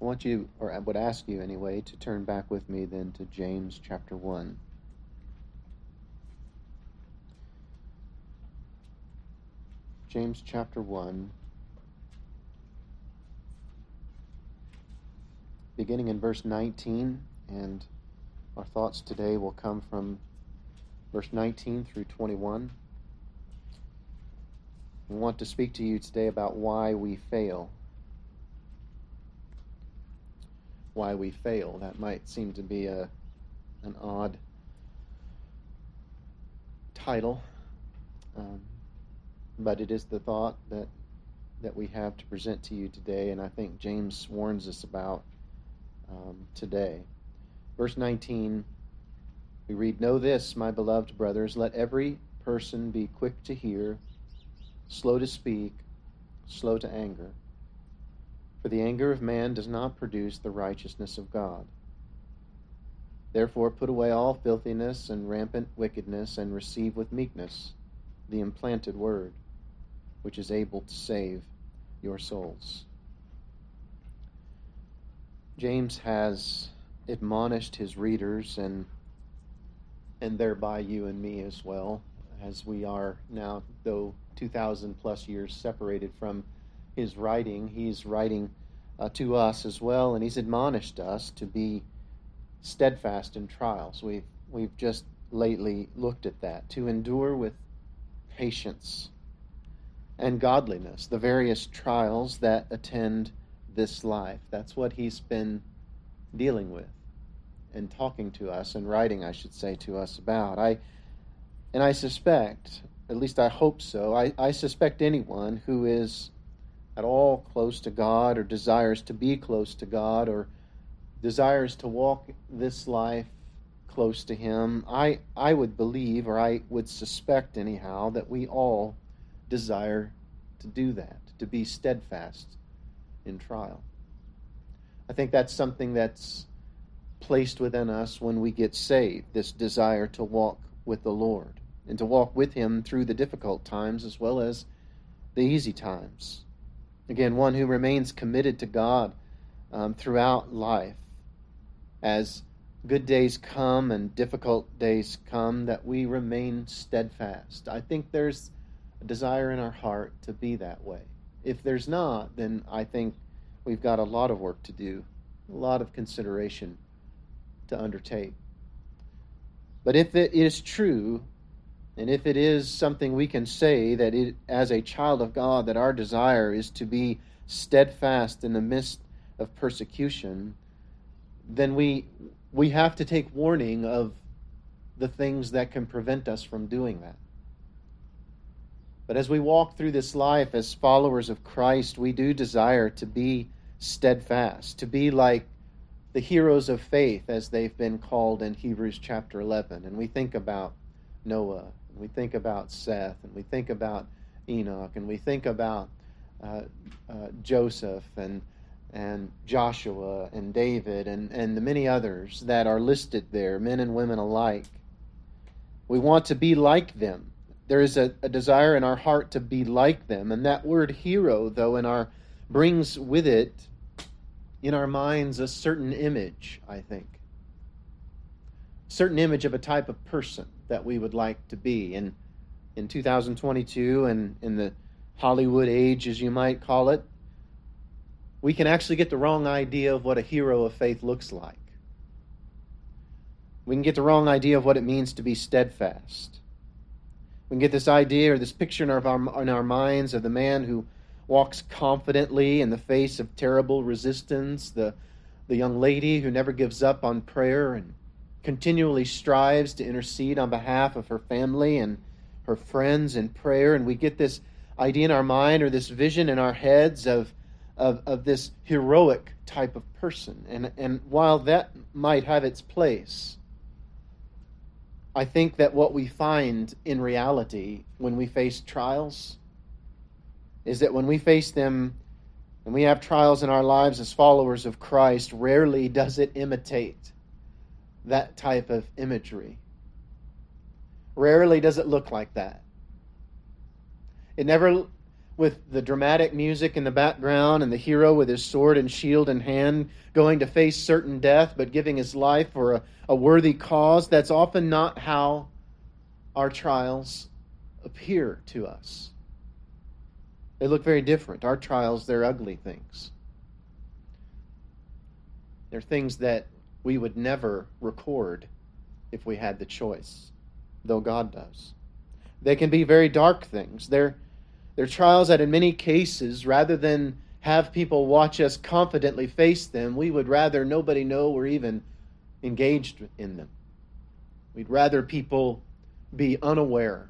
I want you, or I would ask you anyway, to turn back with me then to James chapter 1. James chapter 1, beginning in verse 19, and our thoughts today will come from verse 19 through 21. We want to speak to you today about why we fail. Why we fail. That might seem to be a an odd title, um, but it is the thought that that we have to present to you today, and I think James warns us about um, today. Verse 19, we read, Know this, my beloved brothers, let every person be quick to hear, slow to speak, slow to anger. For the anger of man does not produce the righteousness of God. Therefore, put away all filthiness and rampant wickedness, and receive with meekness the implanted word, which is able to save your souls. James has admonished his readers and and thereby you and me as well as we are now though 2000 plus years separated from his writing. He's writing uh, to us as well and he's admonished us to be steadfast in trials. We've we've just lately looked at that to endure with patience and godliness the various trials that attend this life. That's what he's been dealing with and talking to us and writing, I should say, to us about. I and I suspect, at least I hope so, I, I suspect anyone who is at all close to God or desires to be close to God or desires to walk this life close to Him, I, I would believe, or I would suspect anyhow, that we all desire to do that, to be steadfast in trial. I think that's something that's placed within us when we get saved this desire to walk with the Lord and to walk with Him through the difficult times as well as the easy times. Again, one who remains committed to God um, throughout life as good days come and difficult days come, that we remain steadfast. I think there's a desire in our heart to be that way. If there's not, then I think we've got a lot of work to do, a lot of consideration to undertake. But if it is true, and if it is something we can say that it, as a child of God, that our desire is to be steadfast in the midst of persecution, then we we have to take warning of the things that can prevent us from doing that. But as we walk through this life as followers of Christ, we do desire to be steadfast, to be like the heroes of faith, as they've been called in Hebrews chapter 11. And we think about Noah, we think about Seth, and we think about Enoch, and we think about uh, uh, Joseph and and Joshua and David and, and the many others that are listed there, men and women alike. We want to be like them. There is a, a desire in our heart to be like them. And that word hero, though, in our brings with it in our minds a certain image, I think. Certain image of a type of person that we would like to be. And in 2022 and in the Hollywood age, as you might call it, we can actually get the wrong idea of what a hero of faith looks like. We can get the wrong idea of what it means to be steadfast. We can get this idea or this picture in our, in our minds of the man who walks confidently in the face of terrible resistance, the, the young lady who never gives up on prayer and continually strives to intercede on behalf of her family and her friends in prayer. And we get this idea in our mind or this vision in our heads of, of, of this heroic type of person. And, and while that might have its place, I think that what we find in reality when we face trials is that when we face them and we have trials in our lives as followers of Christ, rarely does it imitate that type of imagery. Rarely does it look like that. It never with the dramatic music in the background and the hero with his sword and shield in hand going to face certain death but giving his life for a, a worthy cause. That's often not how our trials appear to us. They look very different. Our trials, they're ugly things. They're things that we would never record if we had the choice, though God does. They can be very dark things. They're, they're trials that, in many cases, rather than have people watch us confidently face them, we would rather nobody know we're even engaged in them. We'd rather people be unaware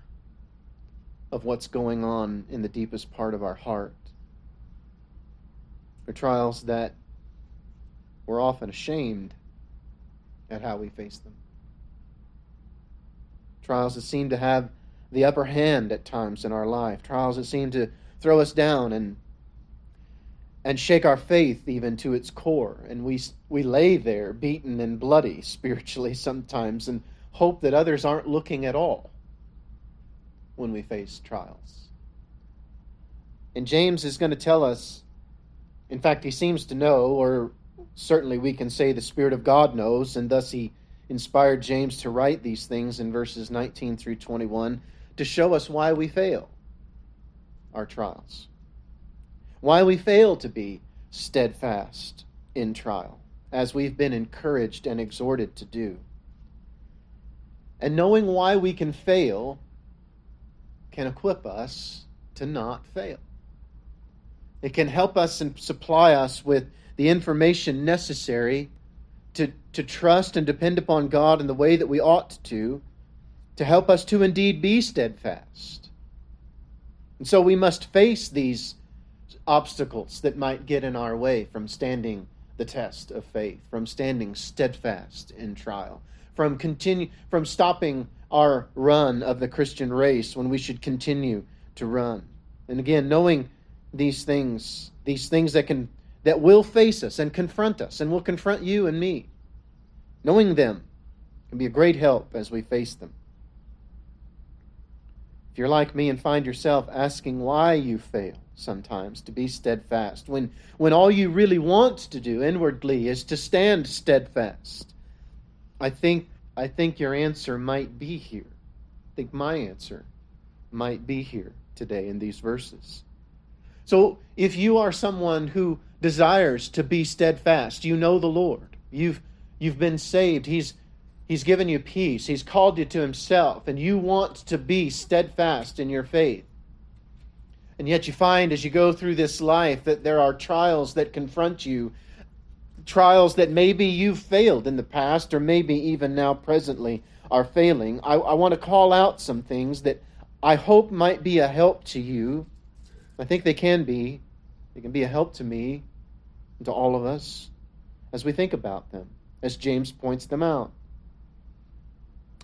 of what's going on in the deepest part of our heart. They're trials that we're often ashamed at how we face them. Trials that seem to have the upper hand at times in our life, trials that seem to throw us down and and shake our faith even to its core. And we we lay there beaten and bloody spiritually sometimes and hope that others aren't looking at all when we face trials. And James is going to tell us, in fact, he seems to know, or certainly we can say the Spirit of God knows, and thus he inspired James to write these things in verses 19 through 21 to show us why we fail our trials, why we fail to be steadfast in trial, as we've been encouraged and exhorted to do. And knowing why we can fail can equip us to not fail. It can help us and supply us with the information necessary to, to trust and depend upon God in the way that we ought to, to help us to indeed be steadfast. And so we must face these obstacles that might get in our way from standing the test of faith, from standing steadfast in trial, from continue from stopping our run of the Christian race when we should continue to run. And again, knowing these things, these things that can that will face us and confront us and will confront you and me. Knowing them can be a great help as we face them. If you're like me and find yourself asking why you fail sometimes to be steadfast, when, when all you really want to do inwardly is to stand steadfast, I think I think your answer might be here. I think my answer might be here today in these verses. So, if you are someone who desires to be steadfast, you know the Lord. You've you've been saved. He's He's given you peace. He's called you to himself and you want to be steadfast in your faith. And yet you find as you go through this life that there are trials that confront you trials that maybe you've failed in the past or maybe even now presently are failing, I, I want to call out some things that I hope might be a help to you. I think they can be. They can be a help to me and to all of us as we think about them, as James points them out.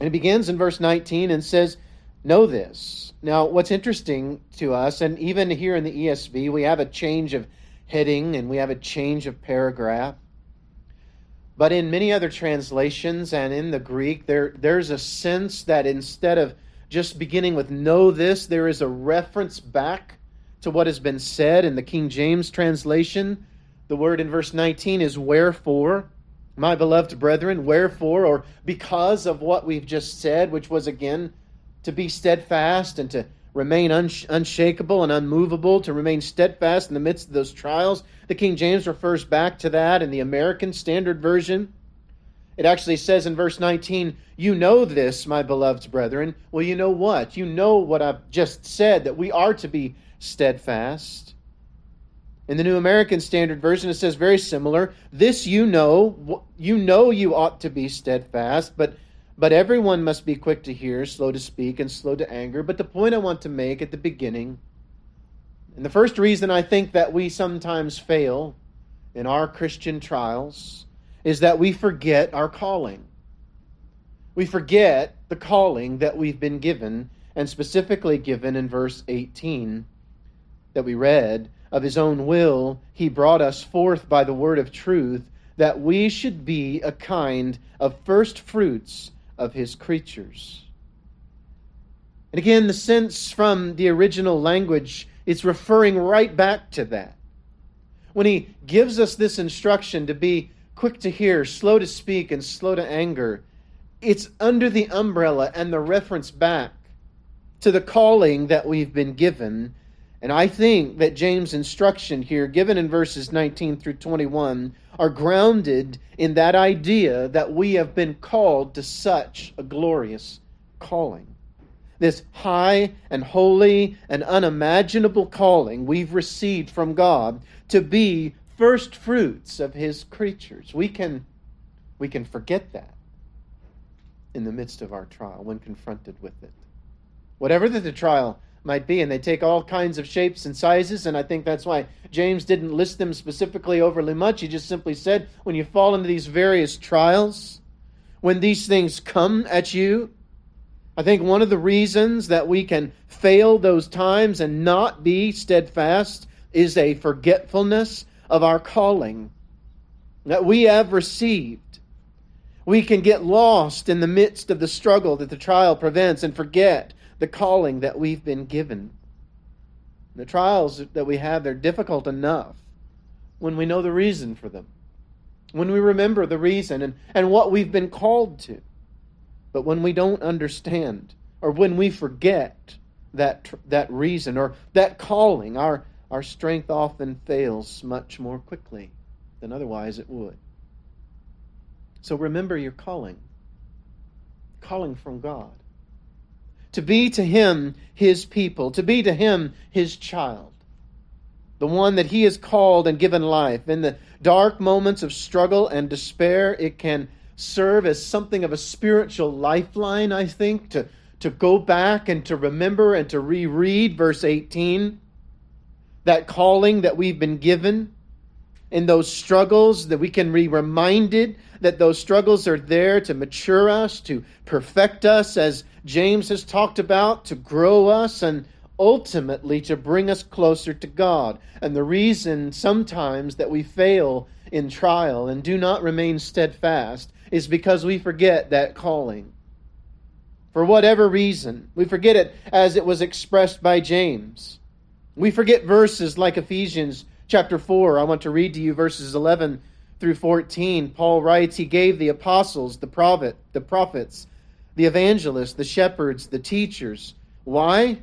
And it begins in verse 19 and says, Know this. Now, what's interesting to us, and even here in the ESV, we have a change of heading and we have a change of paragraph. But in many other translations and in the Greek, there, there's a sense that instead of just beginning with know this, there is a reference back to what has been said in the King James translation. The word in verse 19 is wherefore, my beloved brethren, wherefore, or because of what we've just said, which was again to be steadfast and to remain unsh- unshakable and unmovable, to remain steadfast in the midst of those trials. The King James refers back to that in the American Standard Version. It actually says in verse 19, You know this, my beloved brethren. Well, you know what? You know what I've just said, that we are to be steadfast. In the New American Standard Version, it says very similar. This you know, you know you ought to be steadfast, but but everyone must be quick to hear, slow to speak, and slow to anger. But the point I want to make at the beginning, and the first reason I think that we sometimes fail in our Christian trials, is that we forget our calling. We forget the calling that we've been given, and specifically given in verse 18 that we read of his own will, he brought us forth by the word of truth, that we should be a kind of first fruits of his creatures. And again, the sense from the original language it's referring right back to that. When he gives us this instruction to be quick to hear, slow to speak, and slow to anger, it's under the umbrella and the reference back to the calling that we've been given. And I think that James' instruction here, given in verses 19 through 21, are grounded in that idea that we have been called to such a glorious calling. This high and holy and unimaginable calling we've received from God to be first fruits of his creatures. We can we can forget that in the midst of our trial when confronted with it. Whatever that the trial might be, and they take all kinds of shapes and sizes, and I think that's why James didn't list them specifically overly much. He just simply said, when you fall into these various trials, when these things come at you, I think one of the reasons that we can fail those times and not be steadfast is a forgetfulness of our calling that we have received. We can get lost in the midst of the struggle that the trial prevents and forget the calling that we've been given. The trials that we have, they're difficult enough when we know the reason for them, when we remember the reason and, and what we've been called to. But when we don't understand, or when we forget that, that reason or that calling, our, our strength often fails much more quickly than otherwise it would. So remember your calling calling from God. To be to Him His people, to be to Him His child, the one that He has called and given life. In the dark moments of struggle and despair, it can serve as something of a spiritual lifeline, I think, to, to go back and to remember and to reread verse 18. That calling that we've been given in those struggles, that we can be reminded that those struggles are there to mature us, to perfect us, as James has talked about, to grow us, and ultimately to bring us closer to God. And the reason sometimes that we fail in trial and do not remain steadfast is because we forget that calling. For whatever reason, we forget it as it was expressed by James. We forget verses like Ephesians chapter 4. I want to read to you verses 11 through 14, Paul writes, He gave the apostles, the prophet, the prophets, the evangelists, the shepherds, the teachers. Why?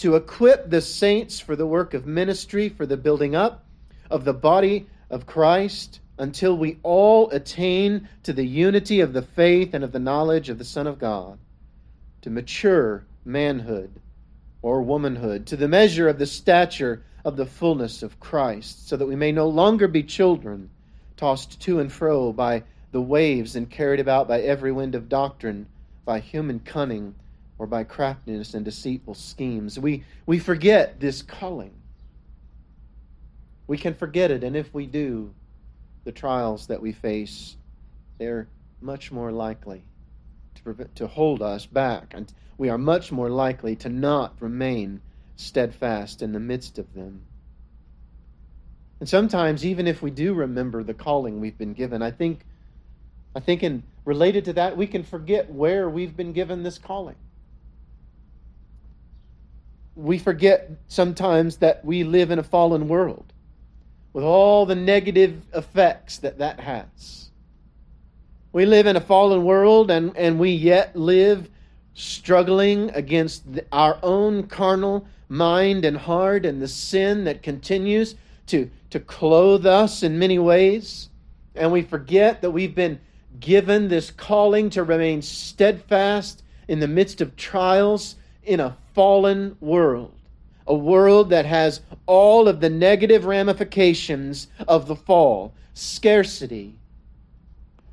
To equip the saints for the work of ministry, for the building up of the body of Christ, until we all attain to the unity of the faith and of the knowledge of the Son of God, to mature manhood or womanhood, to the measure of the stature of the fullness of Christ, so that we may no longer be children tossed to and fro by the waves and carried about by every wind of doctrine, by human cunning, or by craftiness and deceitful schemes. We, we forget this calling. We can forget it, and if we do, the trials that we face, they're much more likely to, prevent, to hold us back, and we are much more likely to not remain steadfast in the midst of them. And sometimes, even if we do remember the calling we've been given, I think, I think, in related to that, we can forget where we've been given this calling. We forget sometimes that we live in a fallen world with all the negative effects that that has. We live in a fallen world and, and we yet live struggling against our own carnal mind and heart and the sin that continues to, to clothe us in many ways. And we forget that we've been given this calling to remain steadfast in the midst of trials in a fallen world. A world that has all of the negative ramifications of the fall scarcity,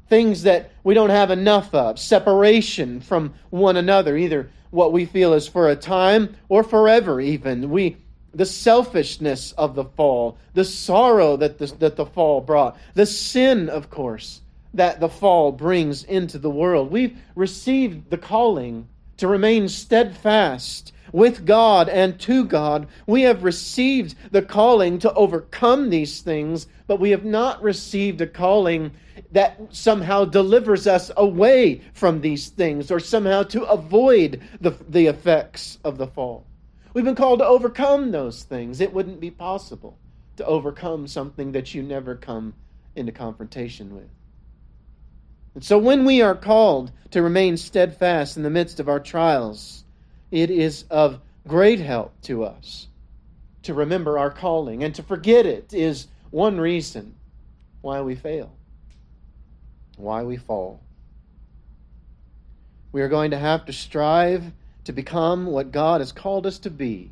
things that we don't have enough of, separation from one another, either what we feel is for a time or forever, even. We the selfishness of the fall, the sorrow that the, that the fall brought, the sin, of course, that the fall brings into the world. We've received the calling to remain steadfast with God and to God. We have received the calling to overcome these things, but we have not received a calling that somehow delivers us away from these things or somehow to avoid the, the effects of the fall. We've been called to overcome those things. It wouldn't be possible to overcome something that you never come into confrontation with. And so when we are called to remain steadfast in the midst of our trials, it is of great help to us to remember our calling. And to forget it is one reason why we fail, why we fall. We are going to have to strive to become what God has called us to be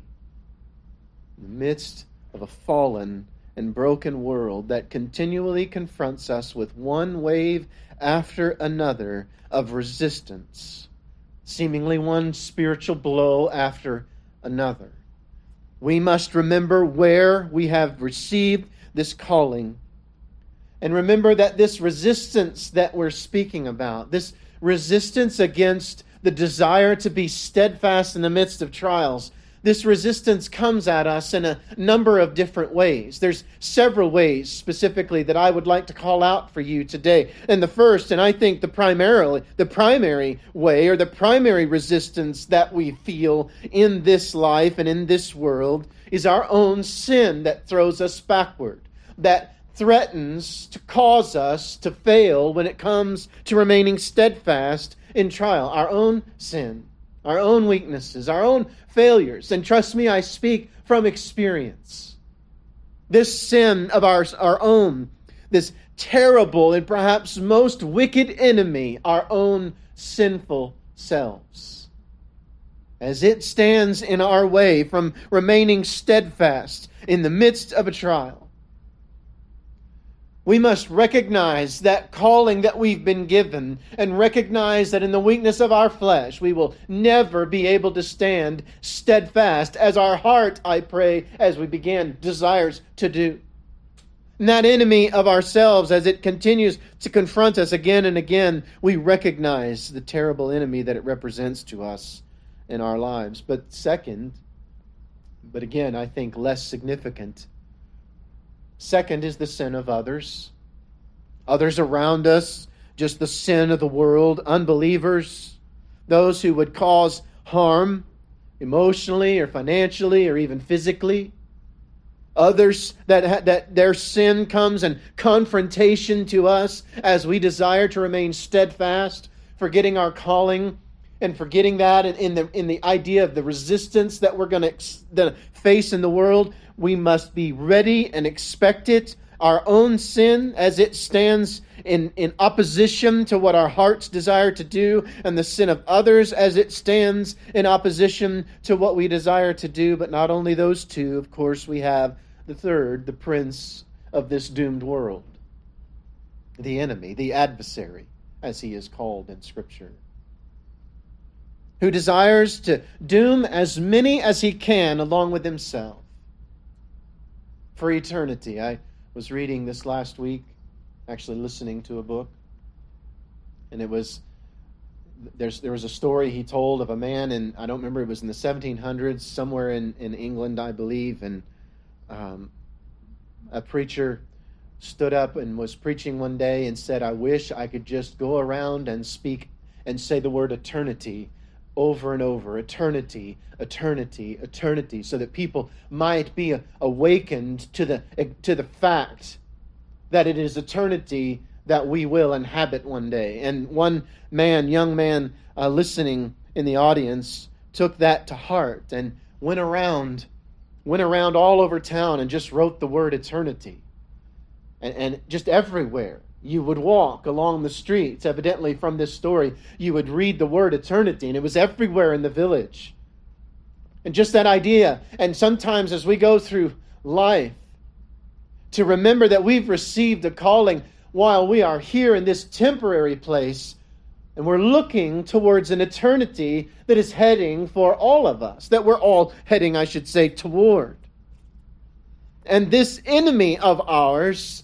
in the midst of a fallen and broken world that continually confronts us with one wave after another of resistance, seemingly one spiritual blow after another. We must remember where we have received this calling. And remember that this resistance that we're speaking about, this resistance against the desire to be steadfast in the midst of trials, this resistance comes at us in a number of different ways. There's several ways specifically that I would like to call out for you today. And the first, and I think the primarily the primary way or the primary resistance that we feel in this life and in this world is our own sin that throws us backward. That threatens to cause us to fail when it comes to remaining steadfast in trial. Our own sin, our own weaknesses, our own failures. And trust me, I speak from experience. This sin of ours, our own, this terrible and perhaps most wicked enemy, our own sinful selves. As it stands in our way from remaining steadfast in the midst of a trial, we must recognize that calling that we've been given and recognize that in the weakness of our flesh, we will never be able to stand steadfast as our heart, I pray, as we began, desires to do. And that enemy of ourselves, as it continues to confront us again and again, we recognize the terrible enemy that it represents to us in our lives. But second, but again, I think less significant, Second is the sin of others. Others around us, just the sin of the world, unbelievers, those who would cause harm emotionally or financially or even physically. Others that, that their sin comes in confrontation to us as we desire to remain steadfast, forgetting our calling and forgetting that and in the, in the idea of the resistance that we're going to face in the world we must be ready and expect it. Our own sin, as it stands in, in opposition to what our hearts desire to do, and the sin of others, as it stands in opposition to what we desire to do. But not only those two, of course, we have the third, the prince of this doomed world, the enemy, the adversary, as he is called in Scripture who desires to doom as many as he can along with himself for eternity. I was reading this last week, actually listening to a book, and it was there's there was a story he told of a man and I don't remember it was in the 1700s somewhere in in England I believe and um, a preacher stood up and was preaching one day and said I wish I could just go around and speak and say the word eternity over and over eternity, eternity, eternity, so that people might be awakened to the, to the fact that it is eternity that we will inhabit one day. And one man, young man, uh, listening in the audience, took that to heart and went around, went around all over town and just wrote the word eternity, and, and just everywhere you would walk along the streets. Evidently, from this story, you would read the word eternity, and it was everywhere in the village. And just that idea, and sometimes as we go through life, to remember that we've received a calling while we are here in this temporary place, and we're looking towards an eternity that is heading for all of us, that we're all heading, I should say, toward. And this enemy of ours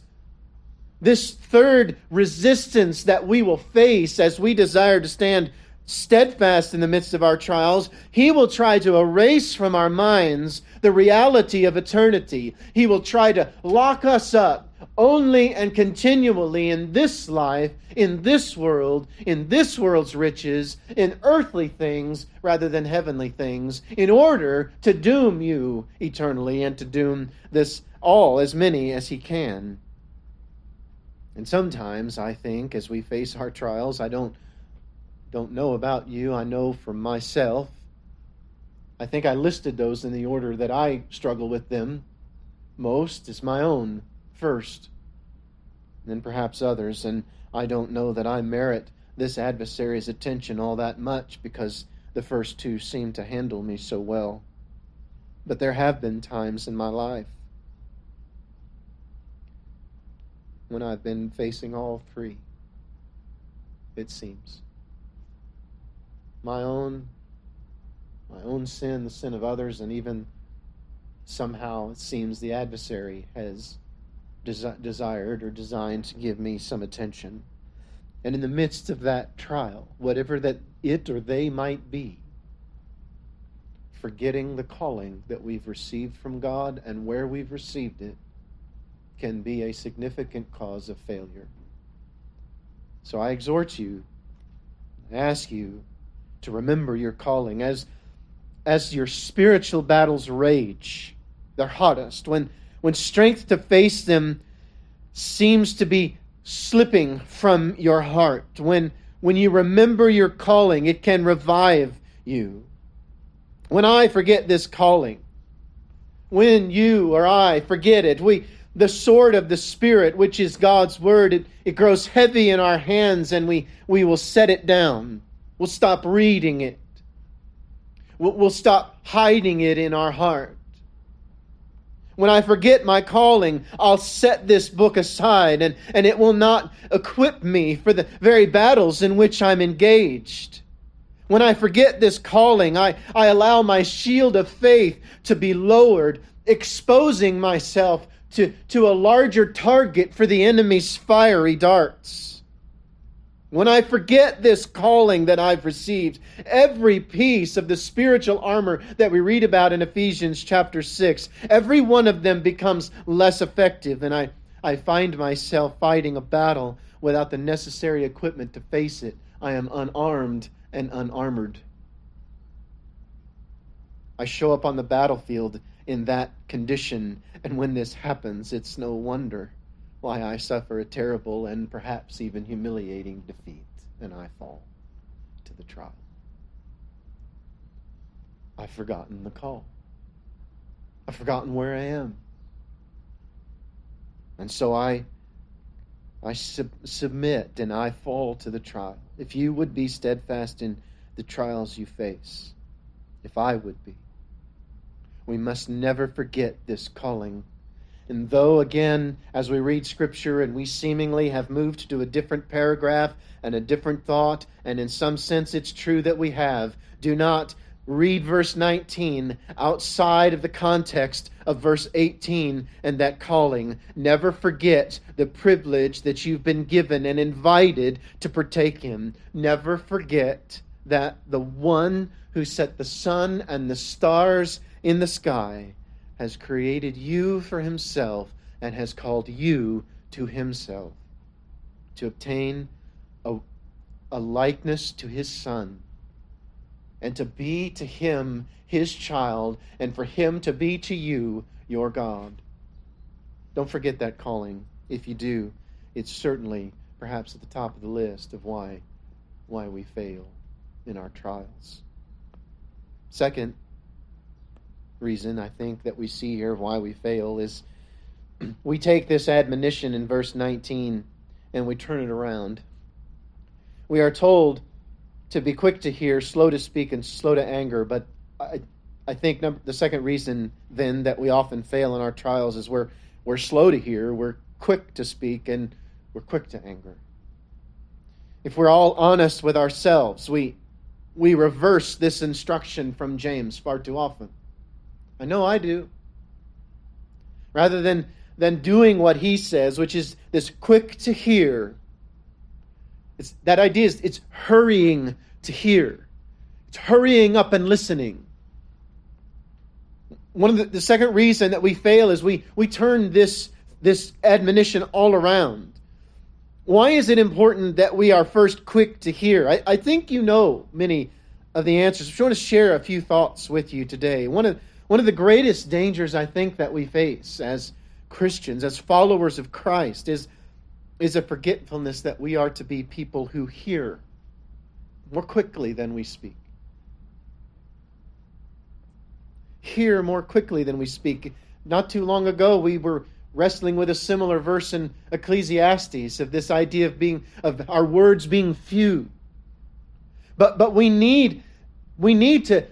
this third resistance that we will face as we desire to stand steadfast in the midst of our trials, he will try to erase from our minds the reality of eternity. He will try to lock us up only and continually in this life, in this world, in this world's riches, in earthly things rather than heavenly things, in order to doom you eternally and to doom this all, as many as he can. And sometimes I think as we face our trials, I don't don't know about you, I know for myself. I think I listed those in the order that I struggle with them most is my own first, then perhaps others, and I don't know that I merit this adversary's attention all that much because the first two seem to handle me so well. But there have been times in my life when I've been facing all three, it seems. My own my own sin, the sin of others, and even somehow it seems the adversary has desi- desired or designed to give me some attention. And in the midst of that trial, whatever that it or they might be, forgetting the calling that we've received from God and where we've received it can be a significant cause of failure. So I exhort you, I ask you to remember your calling as as your spiritual battles rage, they're hottest, when when strength to face them seems to be slipping from your heart, when, when you remember your calling, it can revive you. When I forget this calling, when you or I forget it, we the sword of the Spirit, which is God's word, it, it grows heavy in our hands and we, we will set it down. We'll stop reading it. We'll, we'll stop hiding it in our heart. When I forget my calling, I'll set this book aside and, and it will not equip me for the very battles in which I'm engaged. When I forget this calling, I, I allow my shield of faith to be lowered, exposing myself to, to a larger target for the enemy's fiery darts. When I forget this calling that I've received, every piece of the spiritual armor that we read about in Ephesians chapter 6, every one of them becomes less effective, and I, I find myself fighting a battle without the necessary equipment to face it. I am unarmed and unarmored. I show up on the battlefield in that condition, and when this happens, it's no wonder why I suffer a terrible and perhaps even humiliating defeat, and I fall to the trial. I've forgotten the call. I've forgotten where I am. And so I I sub- submit and I fall to the trial. If you would be steadfast in the trials you face, if I would be, we must never forget this calling and though, again, as we read Scripture and we seemingly have moved to a different paragraph and a different thought, and in some sense it's true that we have, do not read verse 19 outside of the context of verse 18 and that calling. Never forget the privilege that you've been given and invited to partake in. Never forget that the one who set the sun and the stars in the sky has created you for himself and has called you to himself to obtain a, a likeness to his son and to be to him his child and for him to be to you your God. Don't forget that calling. If you do, it's certainly perhaps at the top of the list of why why we fail in our trials. Second, reason I think that we see here why we fail is we take this admonition in verse 19 and we turn it around. We are told to be quick to hear, slow to speak, and slow to anger. But I, I think number, the second reason then that we often fail in our trials is we're, we're slow to hear, we're quick to speak, and we're quick to anger. If we're all honest with ourselves, we, we reverse this instruction from James far too often. I know I do. Rather than, than doing what he says, which is this quick to hear, it's, that idea is it's hurrying to hear, it's hurrying up and listening. one of the, the second reason that we fail is we, we turn this, this admonition all around. Why is it important that we are first quick to hear? I, I think you know many of the answers. I just want to share a few thoughts with you today. One of, one of the greatest dangers I think that we face as Christians, as followers of Christ, is, is a forgetfulness that we are to be people who hear more quickly than we speak. hear more quickly than we speak. Not too long ago, we were wrestling with a similar verse in Ecclesiastes of this idea of being of our words being few. But but we need we need to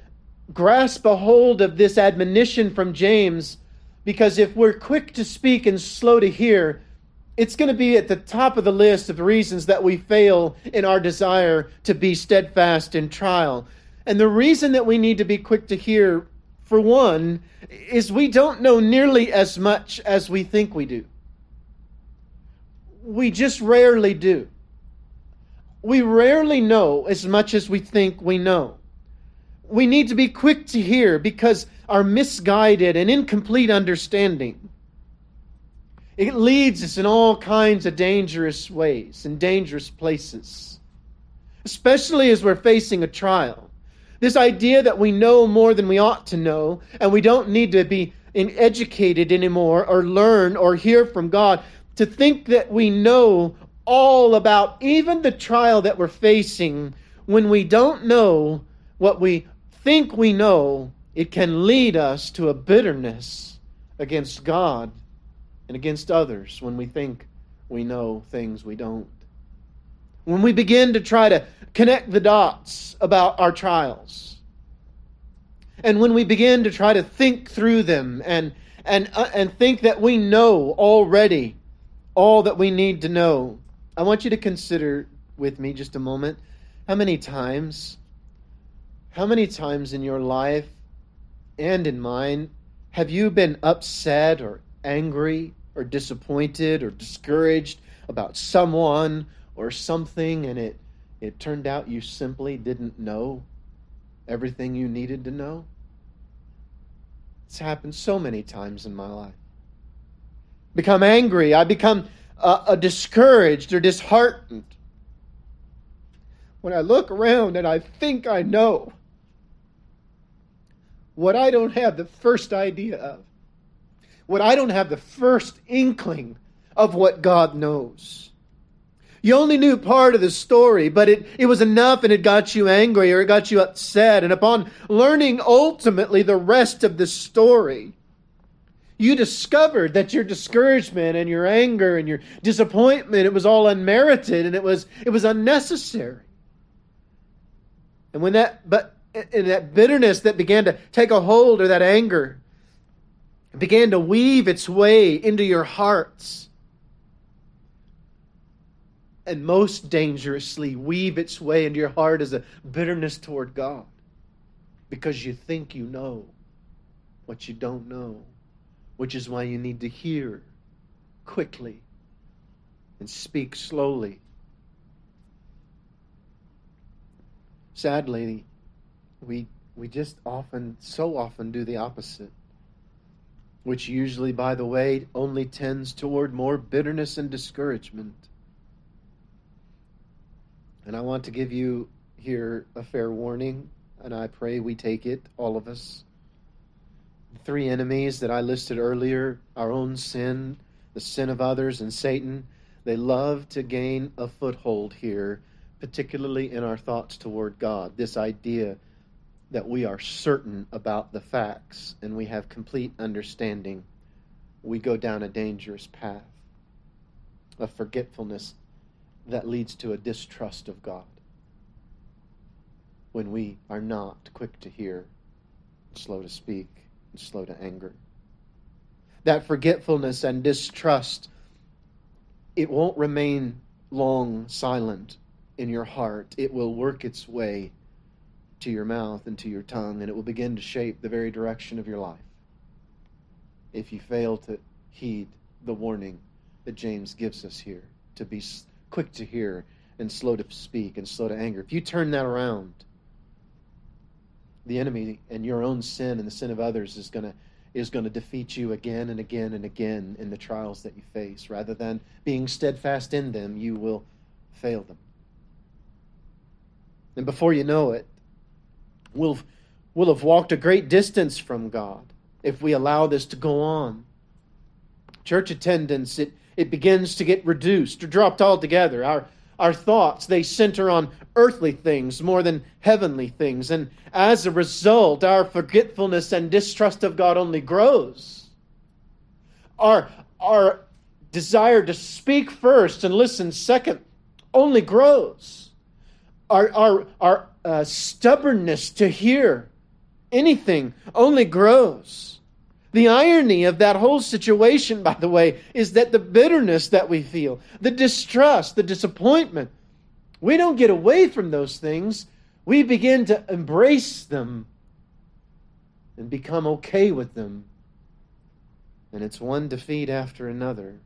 grasp a hold of this admonition from James because if we're quick to speak and slow to hear, it's going to be at the top of the list of reasons that we fail in our desire to be steadfast in trial. And the reason that we need to be quick to hear for one, is we don't know nearly as much as we think we do. We just rarely do. We rarely know as much as we think we know. We need to be quick to hear because our misguided and incomplete understanding it leads us in all kinds of dangerous ways and dangerous places, especially as we're facing a trial. This idea that we know more than we ought to know, and we don't need to be educated anymore or learn or hear from God. To think that we know all about even the trial that we're facing when we don't know what we think we know, it can lead us to a bitterness against God and against others when we think we know things we don't. When we begin to try to connect the dots about our trials. And when we begin to try to think through them and, and, uh, and think that we know already all that we need to know, I want you to consider with me just a moment how many times, how many times in your life and in mine have you been upset or angry or disappointed or discouraged about someone or something and it it turned out you simply didn't know everything you needed to know. It's happened so many times in my life. Become angry. I become uh, uh, discouraged or disheartened. When I look around and I think I know what I don't have the first idea of, what I don't have the first inkling of what God knows. You only knew part of the story, but it, it was enough and it got you angry or it got you upset. And upon learning ultimately the rest of the story, you discovered that your discouragement and your anger and your disappointment, it was all unmerited and it was, it was unnecessary. And when that, but in that bitterness that began to take a hold or that anger began to weave its way into your hearts, and most dangerously weave its way into your heart as a bitterness toward God because you think you know what you don't know, which is why you need to hear quickly and speak slowly. Sadly, we we just often so often do the opposite which usually by the way only tends toward more bitterness and discouragement and I want to give you here a fair warning, and I pray we take it, all of us. the three enemies that I listed earlier our own sin, the sin of others, and Satan they love to gain a foothold here, particularly in our thoughts toward God. This idea that we are certain about the facts and we have complete understanding, we go down a dangerous path of forgetfulness that leads to a distrust of God when we are not quick to hear, slow to speak, and slow to anger. That forgetfulness and distrust, it won't remain long silent in your heart. It will work its way to your mouth and to your tongue, and it will begin to shape the very direction of your life if you fail to heed the warning that James gives us here to be quick to hear and slow to speak and slow to anger. If you turn that around, the enemy and your own sin and the sin of others is going to is going to defeat you again and again and again in the trials that you face. Rather than being steadfast in them, you will fail them. And before you know it, we'll, we'll have walked a great distance from God if we allow this to go on. Church attendance, it, it begins to get reduced or dropped altogether. Our, our thoughts, they center on earthly things more than heavenly things. And as a result, our forgetfulness and distrust of God only grows. Our, our desire to speak first and listen second only grows. Our, our, our uh, stubbornness to hear anything only grows. The irony of that whole situation, by the way, is that the bitterness that we feel, the distrust, the disappointment, we don't get away from those things. We begin to embrace them and become okay with them. And it's one defeat after another.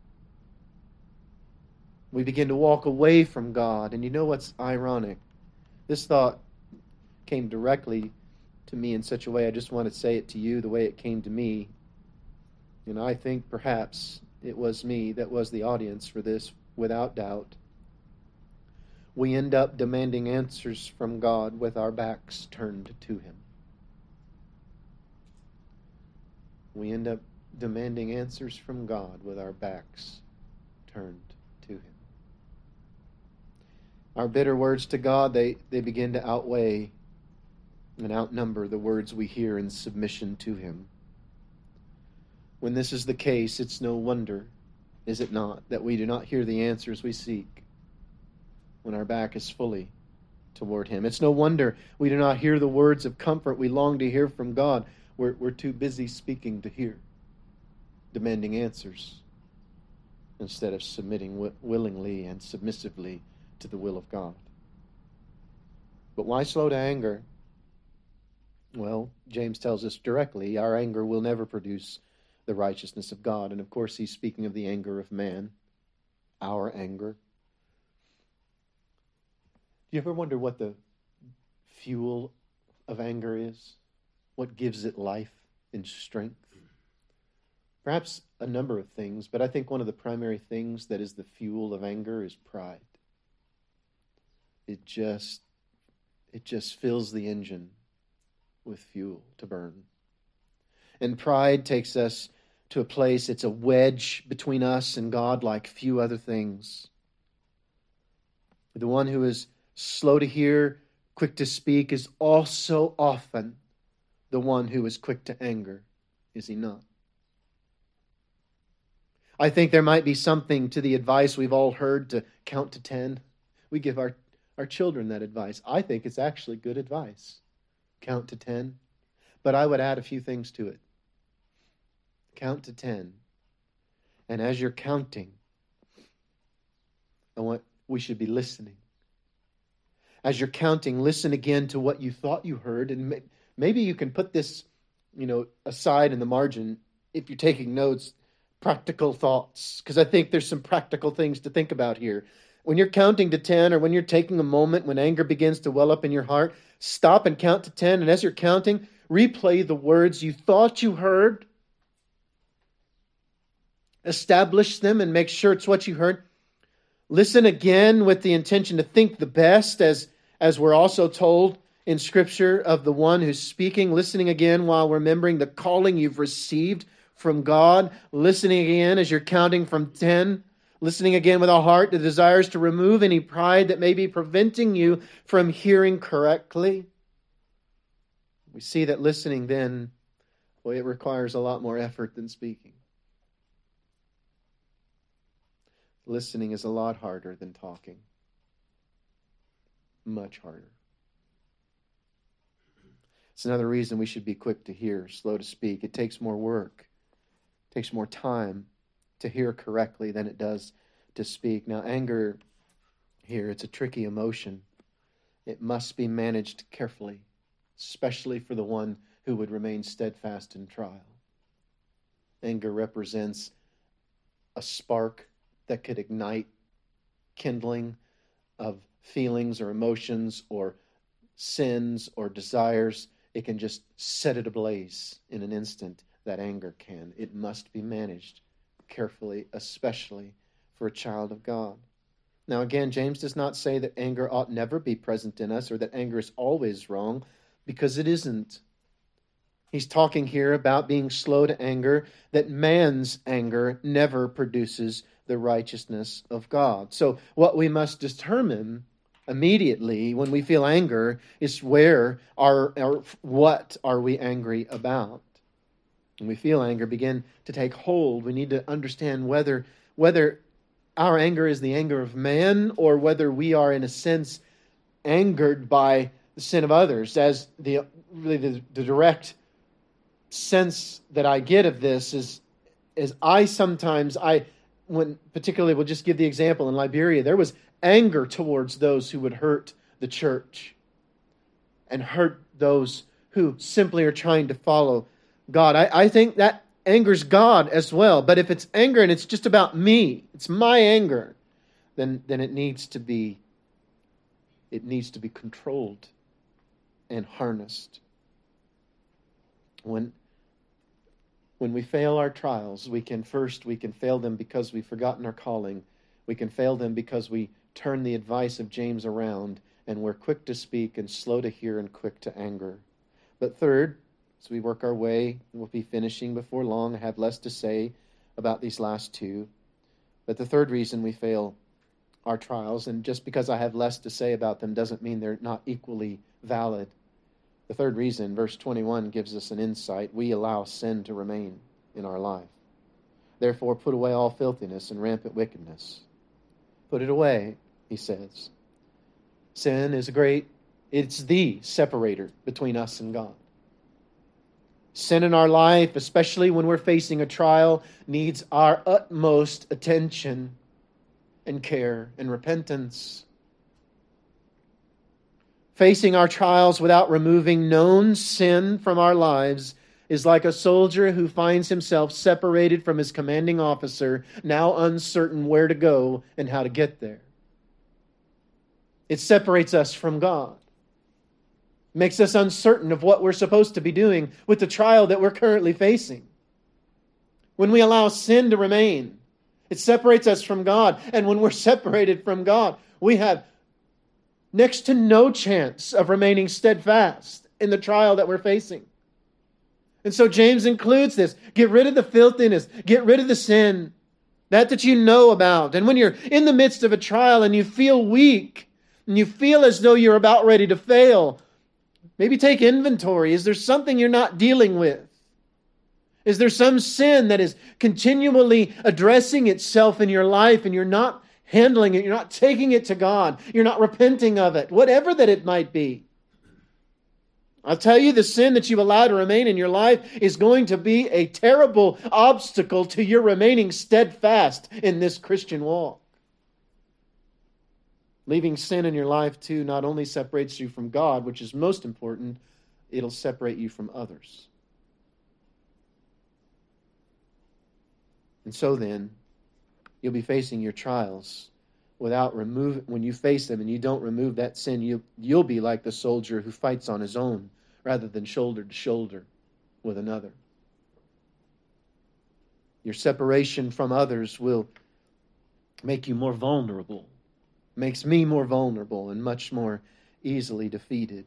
We begin to walk away from God. And you know what's ironic? This thought came directly to me in such a way, I just want to say it to you the way it came to me. And I think perhaps it was me that was the audience for this, without doubt. We end up demanding answers from God with our backs turned to Him. We end up demanding answers from God with our backs turned. Our bitter words to God, they, they begin to outweigh and outnumber the words we hear in submission to Him. When this is the case, it's no wonder, is it not, that we do not hear the answers we seek when our back is fully toward Him. It's no wonder we do not hear the words of comfort we long to hear from God. We're, we're too busy speaking to hear, demanding answers instead of submitting w- willingly and submissively to the will of God. But why slow to anger? Well, James tells us directly our anger will never produce the righteousness of God. And of course, he's speaking of the anger of man, our anger. Do you ever wonder what the fuel of anger is? What gives it life and strength? Perhaps a number of things, but I think one of the primary things that is the fuel of anger is pride. It just it just fills the engine with fuel to burn. And pride takes us to a place, it's a wedge between us and God like few other things. The one who is slow to hear, quick to speak, is also often the one who is quick to anger, is he not? I think there might be something to the advice we've all heard to count to ten. We give our, our children that advice. I think it's actually good advice. Count to ten. But I would add a few things to it. Count to 10. And as you're counting, I want we should be listening. As you're counting, listen again to what you thought you heard and maybe you can put this, you know, aside in the margin if you're taking notes, practical thoughts because I think there's some practical things to think about here. When you're counting to 10 or when you're taking a moment when anger begins to well up in your heart, stop and count to 10 and as you're counting, replay the words you thought you heard establish them and make sure it's what you heard. Listen again with the intention to think the best, as, as we're also told in Scripture of the one who's speaking. Listening again while remembering the calling you've received from God. Listening again as you're counting from 10. Listening again with a heart that desires to remove any pride that may be preventing you from hearing correctly. We see that listening then, well, it requires a lot more effort than speaking. listening is a lot harder than talking. Much harder. It's another reason we should be quick to hear, slow to speak. It takes more work, it takes more time to hear correctly than it does to speak. Now, anger here, it's a tricky emotion. It must be managed carefully, especially for the one who would remain steadfast in trial. Anger represents a spark that could ignite kindling of feelings or emotions or sins or desires. It can just set it ablaze in an instant. that anger can. It must be managed carefully, especially for a child of God. Now, again, James does not say that anger ought never be present in us or that anger is always wrong, because it isn't. He's talking here about being slow to anger, that man's anger never produces the righteousness of God. So, what we must determine immediately when we feel anger is where are what are we angry about? When we feel anger begin to take hold, we need to understand whether whether our anger is the anger of man or whether we are in a sense angered by the sin of others. As the really the, the direct sense that I get of this is is I sometimes I when particularly we'll just give the example. In Liberia there was anger towards those who would hurt the church and hurt those who simply are trying to follow God. I, I think that angers God as well. But if it's anger and it's just about me, it's my anger, then, then it needs to be it needs to be controlled and harnessed. When when we fail our trials, we can first we can fail them because we've forgotten our calling. We can fail them because we turn the advice of James around and we're quick to speak and slow to hear and quick to anger. But third, as we work our way, we'll be finishing before long. I have less to say about these last two. But the third reason we fail our trials, and just because I have less to say about them doesn't mean they're not equally valid. The third reason, verse 21, gives us an insight. We allow sin to remain in our life. Therefore, put away all filthiness and rampant wickedness. Put it away he says. Sin is a great, it's the separator between us and God. Sin in our life, especially when we're facing a trial, needs our utmost attention and care and repentance. Facing our trials without removing known sin from our lives is like a soldier who finds himself separated from his commanding officer, now uncertain where to go and how to get there. It separates us from God. Makes us uncertain of what we're supposed to be doing with the trial that we're currently facing. When we allow sin to remain, it separates us from God. And when we're separated from God, we have next to no chance of remaining steadfast in the trial that we're facing. And so James includes this get rid of the filthiness, get rid of the sin, that that you know about. And when you're in the midst of a trial and you feel weak, and you feel as though you're about ready to fail, maybe take inventory. Is there something you're not dealing with? Is there some sin that is continually addressing itself in your life and you're not handling it? You're not taking it to God. You're not repenting of it, whatever that it might be. I'll tell you, the sin that you allow to remain in your life is going to be a terrible obstacle to your remaining steadfast in this Christian walk. Leaving sin in your life, too, not only separates you from God, which is most important, it'll separate you from others. And so then, you'll be facing your trials without remove when you face them and you don't remove that sin you you'll be like the soldier who fights on his own rather than shoulder to shoulder with another your separation from others will make you more vulnerable makes me more vulnerable and much more easily defeated.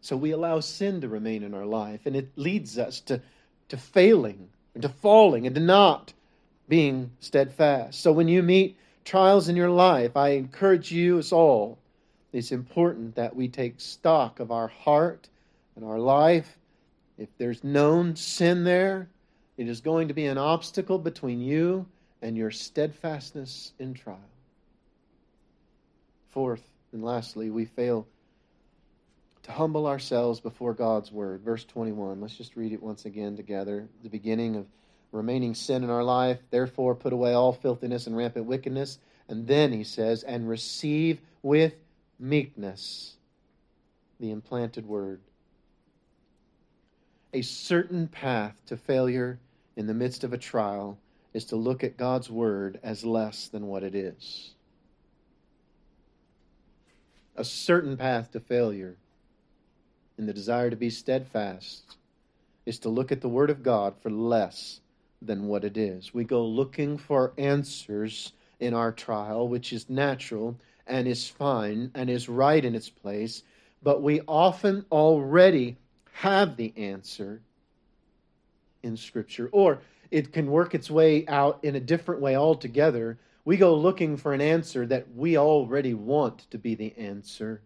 So we allow sin to remain in our life, and it leads us to, to failing, and to falling, and to not being steadfast. So when you meet trials in your life, I encourage you, us all, it's important that we take stock of our heart and our life. If there's known sin there, it is going to be an obstacle between you and your steadfastness in trial. Fourth and lastly, we fail to humble ourselves before God's word. Verse 21. Let's just read it once again together. The beginning of remaining sin in our life. Therefore, put away all filthiness and rampant wickedness. And then he says, and receive with meekness the implanted word. A certain path to failure in the midst of a trial is to look at God's word as less than what it is a certain path to failure in the desire to be steadfast is to look at the Word of God for less than what it is. We go looking for answers in our trial, which is natural and is fine and is right in its place, but we often already have the answer in Scripture. Or it can work its way out in a different way altogether. We go looking for an answer that we already want to be the answer.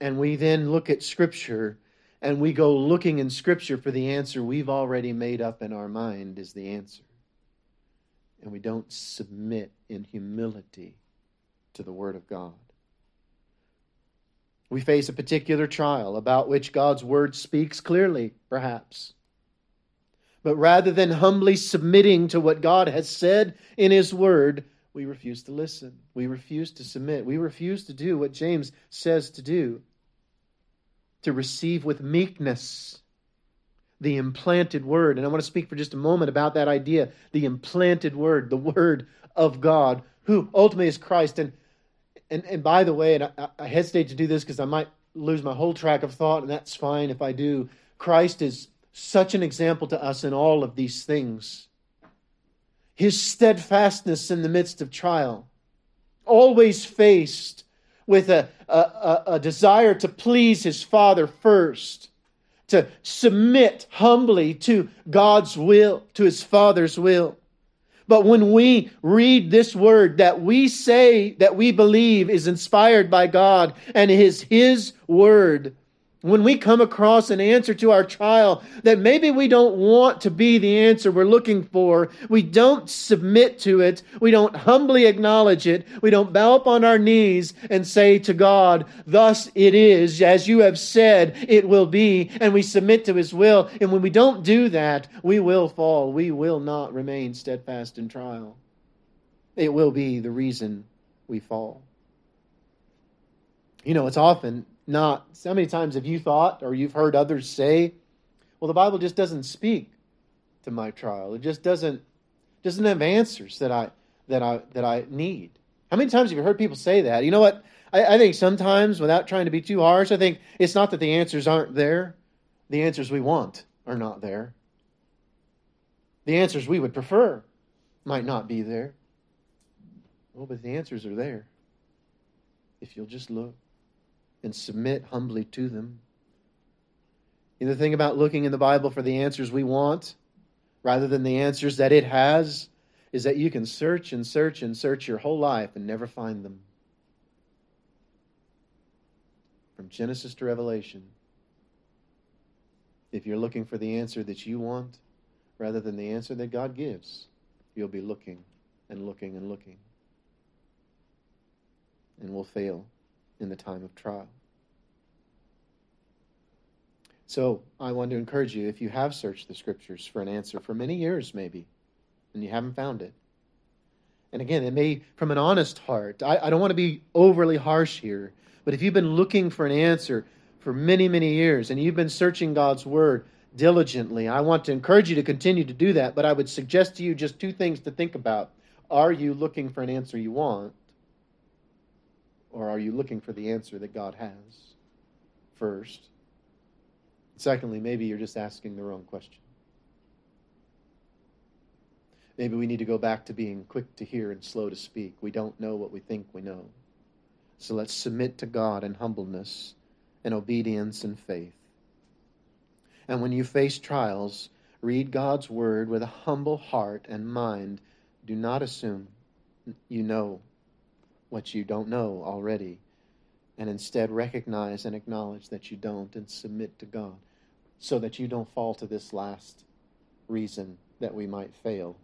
And we then look at Scripture and we go looking in Scripture for the answer we've already made up in our mind is the answer. And we don't submit in humility to the Word of God. We face a particular trial about which God's Word speaks clearly, perhaps. But rather than humbly submitting to what God has said in His Word, we refuse to listen. We refuse to submit. We refuse to do what James says to do to receive with meekness the implanted word. And I want to speak for just a moment about that idea the implanted word, the word of God, who ultimately is Christ. And, and, and by the way, and I, I hesitate to do this because I might lose my whole track of thought, and that's fine if I do. Christ is such an example to us in all of these things. His steadfastness in the midst of trial, always faced with a, a, a, desire to please his Father first, to submit humbly to God's will, to his Father's will. But when we read this word that we say that we believe is inspired by God and is His word, when we come across an answer to our trial that maybe we don't want to be the answer we're looking for, we don't submit to it, we don't humbly acknowledge it, we don't bow upon our knees and say to God, Thus it is, as you have said, it will be, and we submit to His will. And when we don't do that, we will fall. We will not remain steadfast in trial. It will be the reason we fall. You know, it's often not. How many times have you thought or you've heard others say, well, the Bible just doesn't speak to my trial. It just doesn't doesn't have answers that I that I that I need. How many times have you heard people say that? You know what? I, I think sometimes, without trying to be too harsh, I think it's not that the answers aren't there. The answers we want are not there. The answers we would prefer might not be there. Well, but the answers are there. If you'll just look and submit humbly to them. The thing about looking in the Bible for the answers we want rather than the answers that it has is that you can search and search and search your whole life and never find them. From Genesis to Revelation, if you're looking for the answer that you want rather than the answer that God gives, you'll be looking and looking and looking and will fail in the time of trial. So I want to encourage you if you have searched the scriptures for an answer for many years, maybe, and you haven't found it. And again, it may from an honest heart. I, I don't want to be overly harsh here, but if you've been looking for an answer for many, many years and you've been searching God's word diligently, I want to encourage you to continue to do that. But I would suggest to you just two things to think about. Are you looking for an answer you want? Or are you looking for the answer that God has first? Secondly, maybe you're just asking the wrong question. Maybe we need to go back to being quick to hear and slow to speak. We don't know what we think we know. So let's submit to God in humbleness and obedience and faith. And when you face trials, read God's word with a humble heart and mind. Do not assume you know what you don't know already, and instead recognize and acknowledge that you don't and submit to God so that you don't fall to this last reason that we might fail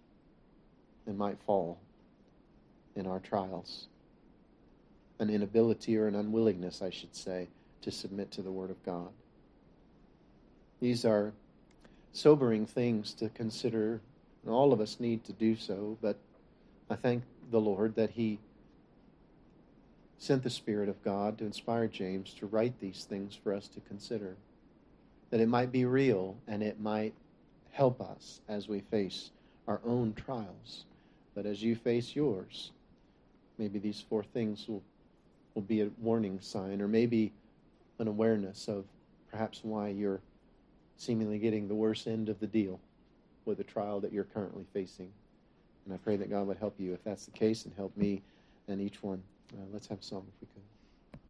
and might fall in our trials. An inability or an unwillingness, I should say, to submit to the Word of God. These are sobering things to consider, and all of us need to do so, but I thank the Lord that He sent the Spirit of God to inspire James to write these things for us to consider, that it might be real and it might help us as we face our own trials. But as you face yours, maybe these four things will, will be a warning sign or maybe an awareness of perhaps why you're seemingly getting the worst end of the deal with the trial that you're currently facing. And I pray that God would help you if that's the case and help me and each one. Uh, let's have a song if we could.